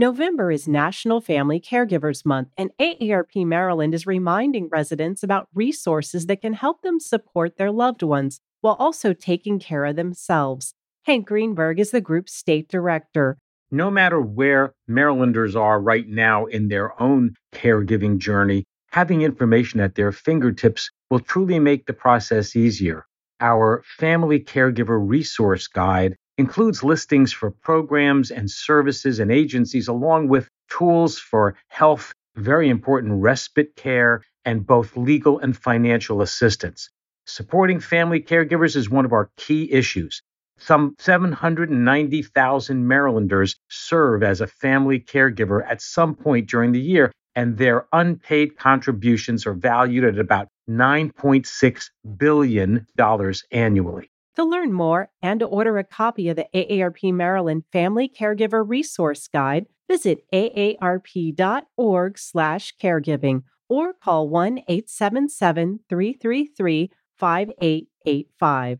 November is National Family Caregivers Month, and AARP Maryland is reminding residents about resources that can help them support their loved ones while also taking care of themselves. Hank Greenberg is the group's state director. No matter where Marylanders are right now in their own caregiving journey, having information at their fingertips will truly make the process easier. Our Family Caregiver Resource Guide includes listings for programs and services and agencies, along with tools for health, very important respite care, and both legal and financial assistance. Supporting family caregivers is one of our key issues. Some 790,000 Marylanders serve as a family caregiver at some point during the year, and their unpaid contributions are valued at about $9.6 billion annually. To learn more and to order a copy of the AARP Maryland Family Caregiver Resource Guide, visit aarp.org/caregiving or call 1-877-333-5885.